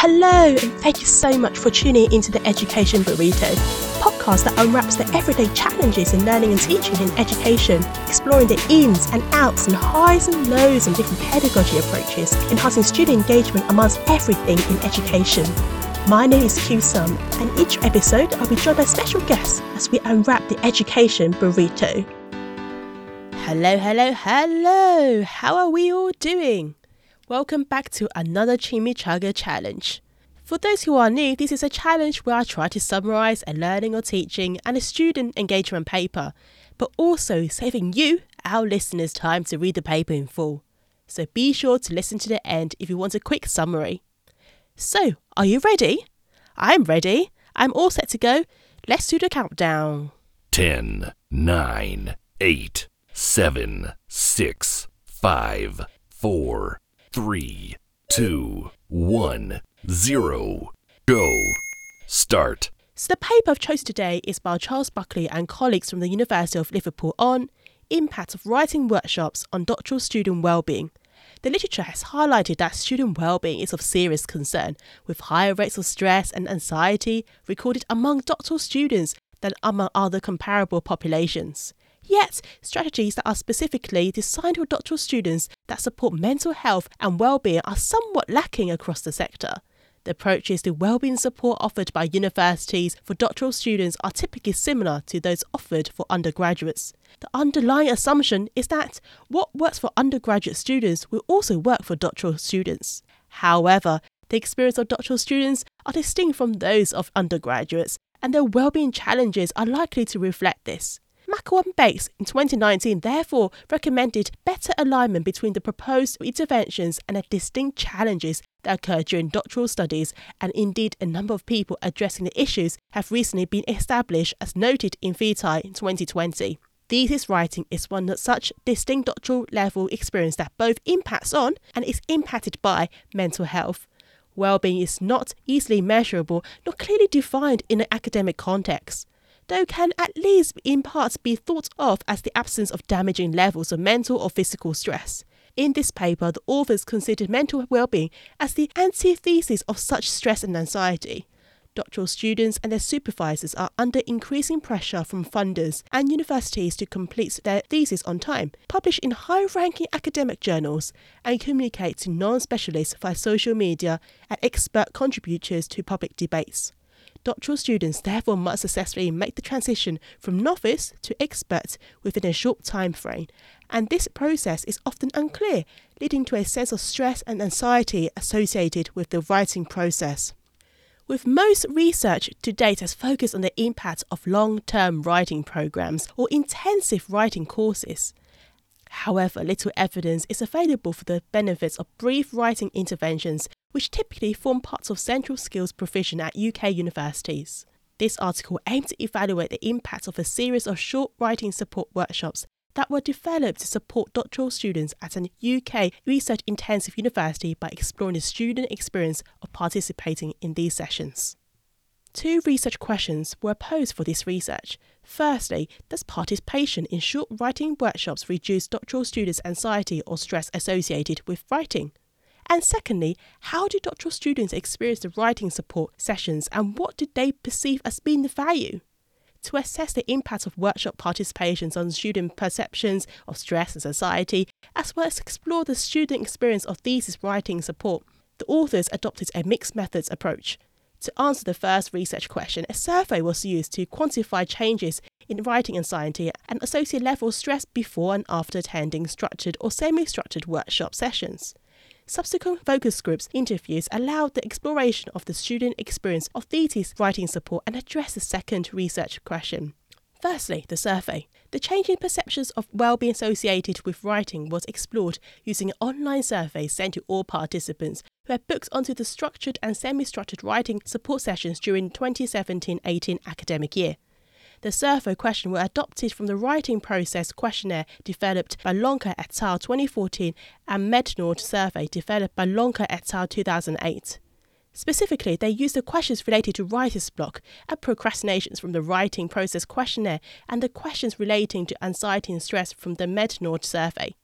Hello, and thank you so much for tuning into the Education Burrito, podcast that unwraps the everyday challenges in learning and teaching in education, exploring the ins and outs and highs and lows and different pedagogy approaches, enhancing student engagement amongst everything in education. My name is Q Sum, and each episode I'll be joined by special guests as we unwrap the Education Burrito. Hello, hello, hello! How are we all doing? Welcome back to another Chimichanga challenge. For those who are new, this is a challenge where I try to summarize a learning or teaching and a student engagement paper, but also saving you, our listeners, time to read the paper in full. So be sure to listen to the end if you want a quick summary. So, are you ready? I'm ready. I'm all set to go. Let's do the countdown. 10, 9, 8, 7, 6, 5, 4, three, two, one, zero, go. Start. So the paper I've chose today is by Charles Buckley and colleagues from the University of Liverpool on Impact of Writing Workshops on Doctoral Student Wellbeing. The literature has highlighted that student well-being is of serious concern, with higher rates of stress and anxiety recorded among doctoral students than among other comparable populations. Yet, strategies that are specifically designed for doctoral students that support mental health and well-being are somewhat lacking across the sector. The approaches to well-being support offered by universities for doctoral students are typically similar to those offered for undergraduates. The underlying assumption is that what works for undergraduate students will also work for doctoral students. However, the experience of doctoral students are distinct from those of undergraduates, and their well-being challenges are likely to reflect this. Mackie and Bates in 2019 therefore recommended better alignment between the proposed interventions and the distinct challenges that occur during doctoral studies, and indeed a number of people addressing the issues have recently been established as noted in Vitae in 2020. Thesis writing is one that such distinct doctoral level experience that both impacts on and is impacted by mental health. Well-being is not easily measurable nor clearly defined in an academic context though can at least in part be thought of as the absence of damaging levels of mental or physical stress. In this paper, the authors considered mental well-being as the antithesis of such stress and anxiety. Doctoral students and their supervisors are under increasing pressure from funders and universities to complete their thesis on time, publish in high ranking academic journals, and communicate to non specialists via social media and expert contributors to public debates. Doctoral students therefore must successfully make the transition from novice to expert within a short time frame, and this process is often unclear, leading to a sense of stress and anxiety associated with the writing process. With most research to date has focused on the impact of long term writing programs or intensive writing courses. However, little evidence is available for the benefits of brief writing interventions which typically form parts of central skills provision at UK universities. This article aims to evaluate the impact of a series of short writing support workshops that were developed to support doctoral students at an UK research intensive university by exploring the student experience of participating in these sessions. Two research questions were posed for this research. Firstly, does participation in short writing workshops reduce doctoral students' anxiety or stress associated with writing? And secondly, how do doctoral students experience the writing support sessions and what did they perceive as being the value? To assess the impact of workshop participations on student perceptions of stress and anxiety, as well as explore the student experience of thesis writing support, the authors adopted a mixed methods approach. To answer the first research question, a survey was used to quantify changes in writing anxiety and associate level stress before and after attending structured or semi structured workshop sessions. Subsequent focus groups interviews allowed the exploration of the student experience of thesis writing support and addressed the second research question. Firstly, the survey. The changing perceptions of well-being associated with writing was explored using an online survey sent to all participants who had booked onto the structured and semi-structured writing support sessions during 2017-18 academic year. The survey question were adopted from the writing process questionnaire developed by Lonka et al. 2014 and MedNord survey developed by Lonka et al. 2008. Specifically, they used the questions related to writer's block and procrastinations from the writing process questionnaire and the questions relating to anxiety and stress from the MedNord survey.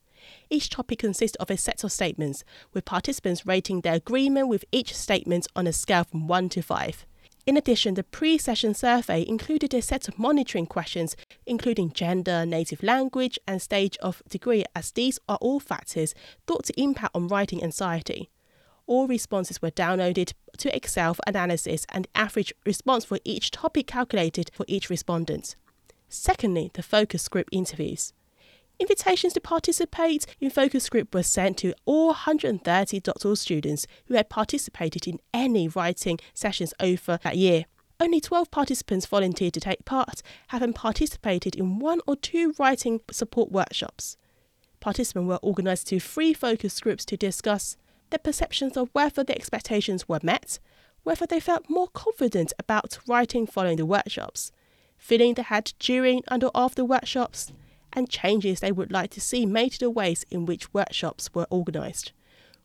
Each topic consists of a set of statements, with participants rating their agreement with each statement on a scale from 1 to 5. In addition, the pre session survey included a set of monitoring questions, including gender, native language, and stage of degree, as these are all factors thought to impact on writing anxiety. All responses were downloaded to Excel for analysis and average response for each topic calculated for each respondent. Secondly, the focus group interviews. Invitations to participate in focus group were sent to all 130 doctoral students who had participated in any writing sessions over that year. Only 12 participants volunteered to take part, having participated in one or two writing support workshops. Participants were organised to three focus groups to discuss their perceptions of whether the expectations were met, whether they felt more confident about writing following the workshops, feeling they had during and or after workshops, and changes they would like to see made to the ways in which workshops were organised.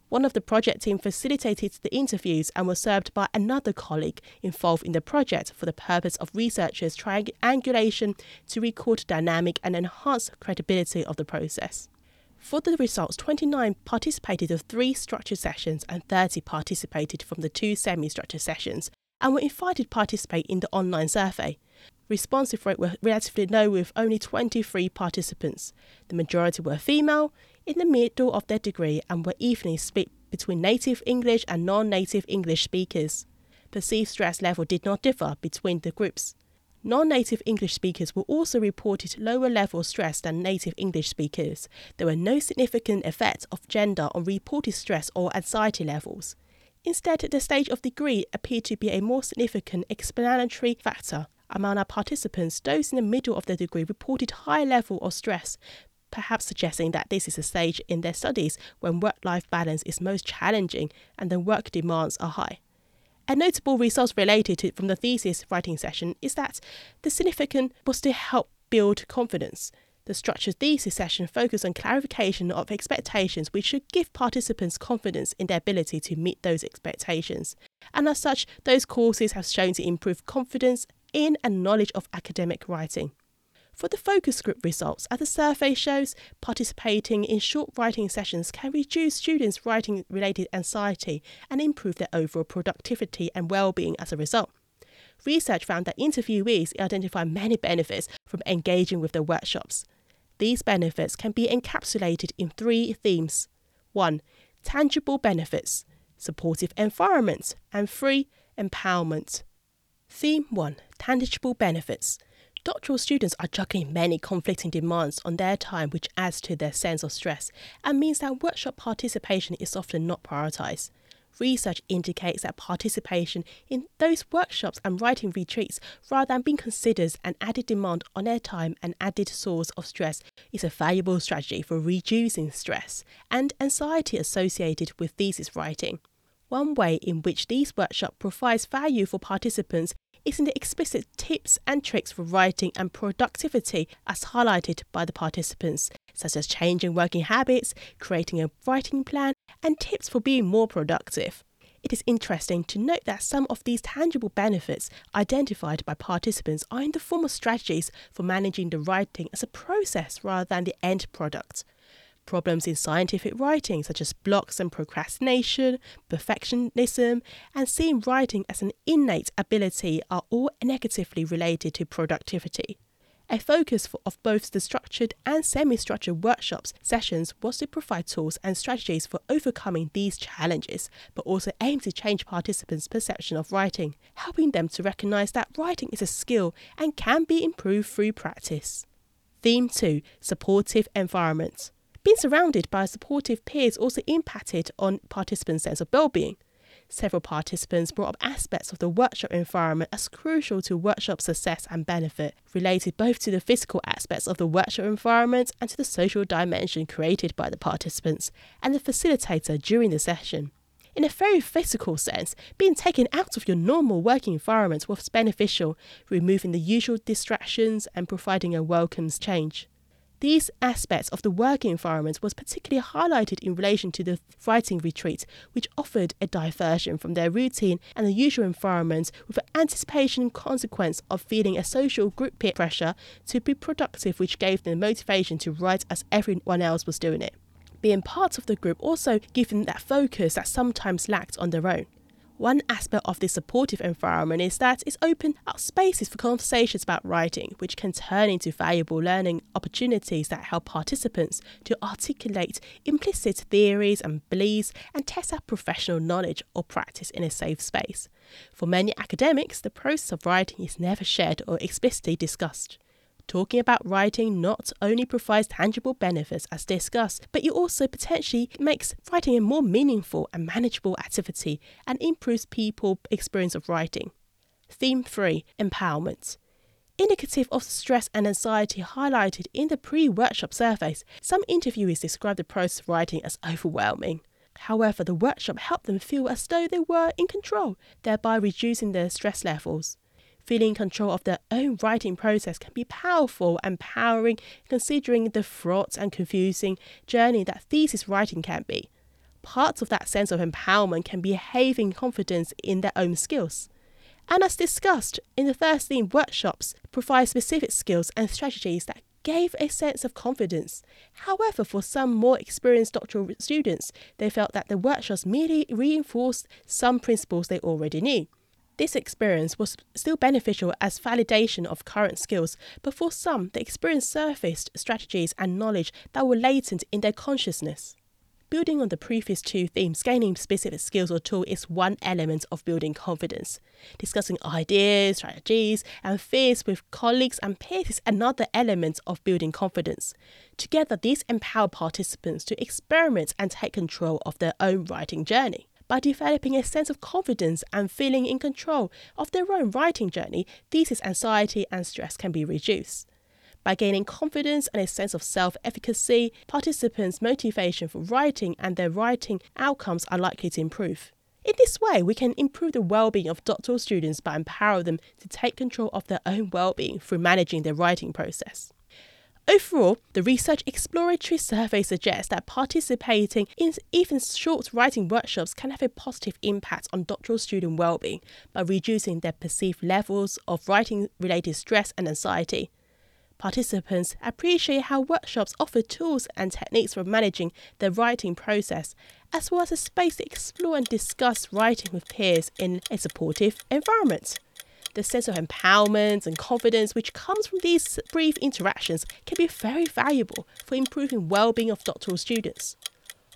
One of the project team facilitated the interviews and was served by another colleague involved in the project for the purpose of researchers' triangulation to record dynamic and enhance credibility of the process. For the results, 29 participated of three structured sessions and 30 participated from the two semi-structured sessions and were invited to participate in the online survey responsive rate were relatively low with only 23 participants. The majority were female, in the middle of their degree, and were evenly split between native English and non native English speakers. Perceived stress level did not differ between the groups. Non native English speakers were also reported lower level stress than native English speakers. There were no significant effects of gender on reported stress or anxiety levels. Instead, the stage of degree appeared to be a more significant explanatory factor, among our participants, those in the middle of their degree reported high level of stress, perhaps suggesting that this is a stage in their studies when work-life balance is most challenging and the work demands are high. A notable result related to, from the thesis writing session is that the significant was to help build confidence. The structured thesis session focused on clarification of expectations, which should give participants confidence in their ability to meet those expectations. And as such, those courses have shown to improve confidence in and knowledge of academic writing. For the focus group results, as the survey shows, participating in short writing sessions can reduce students' writing related anxiety and improve their overall productivity and well being as a result. Research found that interviewees identify many benefits from engaging with the workshops. These benefits can be encapsulated in three themes 1. Tangible benefits, supportive environment, and 3. Empowerment. Theme 1 Tangible Benefits. Doctoral students are juggling many conflicting demands on their time, which adds to their sense of stress and means that workshop participation is often not prioritised. Research indicates that participation in those workshops and writing retreats, rather than being considered an added demand on their time and added source of stress, is a valuable strategy for reducing stress and anxiety associated with thesis writing. One way in which these workshops provides value for participants is in the explicit tips and tricks for writing and productivity as highlighted by the participants, such as changing working habits, creating a writing plan, and tips for being more productive. It is interesting to note that some of these tangible benefits identified by participants are in the form of strategies for managing the writing as a process rather than the end product. Problems in scientific writing, such as blocks and procrastination, perfectionism, and seeing writing as an innate ability, are all negatively related to productivity. A focus for, of both the structured and semi structured workshops sessions was to provide tools and strategies for overcoming these challenges, but also aim to change participants' perception of writing, helping them to recognize that writing is a skill and can be improved through practice. Theme 2 Supportive Environment. Being surrounded by supportive peers also impacted on participants' sense of well-being. Several participants brought up aspects of the workshop environment as crucial to workshop success and benefit, related both to the physical aspects of the workshop environment and to the social dimension created by the participants and the facilitator during the session. In a very physical sense, being taken out of your normal working environment was beneficial, removing the usual distractions and providing a welcome change. These aspects of the working environment was particularly highlighted in relation to the writing retreat, which offered a diversion from their routine and the usual environment with an anticipation and consequence of feeling a social group peer pressure to be productive, which gave them motivation to write as everyone else was doing it. Being part of the group also gives them that focus that sometimes lacked on their own. One aspect of this supportive environment is that it's opened up spaces for conversations about writing, which can turn into valuable learning opportunities that help participants to articulate implicit theories and beliefs and test out professional knowledge or practice in a safe space. For many academics, the process of writing is never shared or explicitly discussed. Talking about writing not only provides tangible benefits as discussed, but it also potentially makes writing a more meaningful and manageable activity and improves people's experience of writing. Theme 3 Empowerment. Indicative of the stress and anxiety highlighted in the pre workshop surveys, some interviewees described the process of writing as overwhelming. However, the workshop helped them feel as though they were in control, thereby reducing their stress levels. Feeling control of their own writing process can be powerful and empowering considering the fraught and confusing journey that thesis writing can be. Parts of that sense of empowerment can be having confidence in their own skills. And as discussed in the first theme workshops, provide specific skills and strategies that gave a sense of confidence. However, for some more experienced doctoral students, they felt that the workshops merely reinforced some principles they already knew. This experience was still beneficial as validation of current skills, but for some, the experience surfaced strategies and knowledge that were latent in their consciousness. Building on the previous two themes, gaining specific skills or tools is one element of building confidence. Discussing ideas, strategies, and fears with colleagues and peers is another element of building confidence. Together, these empower participants to experiment and take control of their own writing journey. By developing a sense of confidence and feeling in control of their own writing journey, thesis anxiety and stress can be reduced. By gaining confidence and a sense of self efficacy, participants' motivation for writing and their writing outcomes are likely to improve. In this way, we can improve the well being of doctoral students by empowering them to take control of their own well being through managing their writing process. Overall, the research exploratory survey suggests that participating in even short writing workshops can have a positive impact on doctoral student well-being by reducing their perceived levels of writing-related stress and anxiety. Participants appreciate how workshops offer tools and techniques for managing their writing process, as well as a space to explore and discuss writing with peers in a supportive environment. The sense of empowerment and confidence which comes from these brief interactions can be very valuable for improving well-being of doctoral students.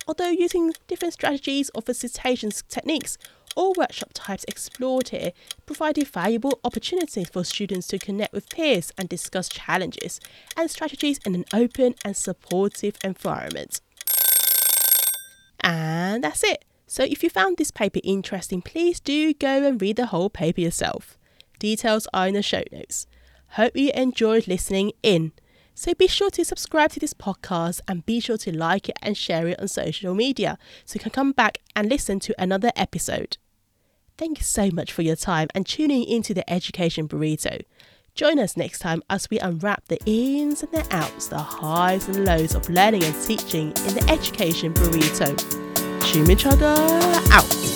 Although using different strategies or facilitation techniques, all workshop types explored here provided valuable opportunities for students to connect with peers and discuss challenges and strategies in an open and supportive environment. And that's it. So if you found this paper interesting, please do go and read the whole paper yourself. Details are in the show notes. Hope you enjoyed listening in. So be sure to subscribe to this podcast and be sure to like it and share it on social media so you can come back and listen to another episode. Thank you so much for your time and tuning into the Education Burrito. Join us next time as we unwrap the ins and the outs, the highs and lows of learning and teaching in the Education Burrito. Chimichanga out.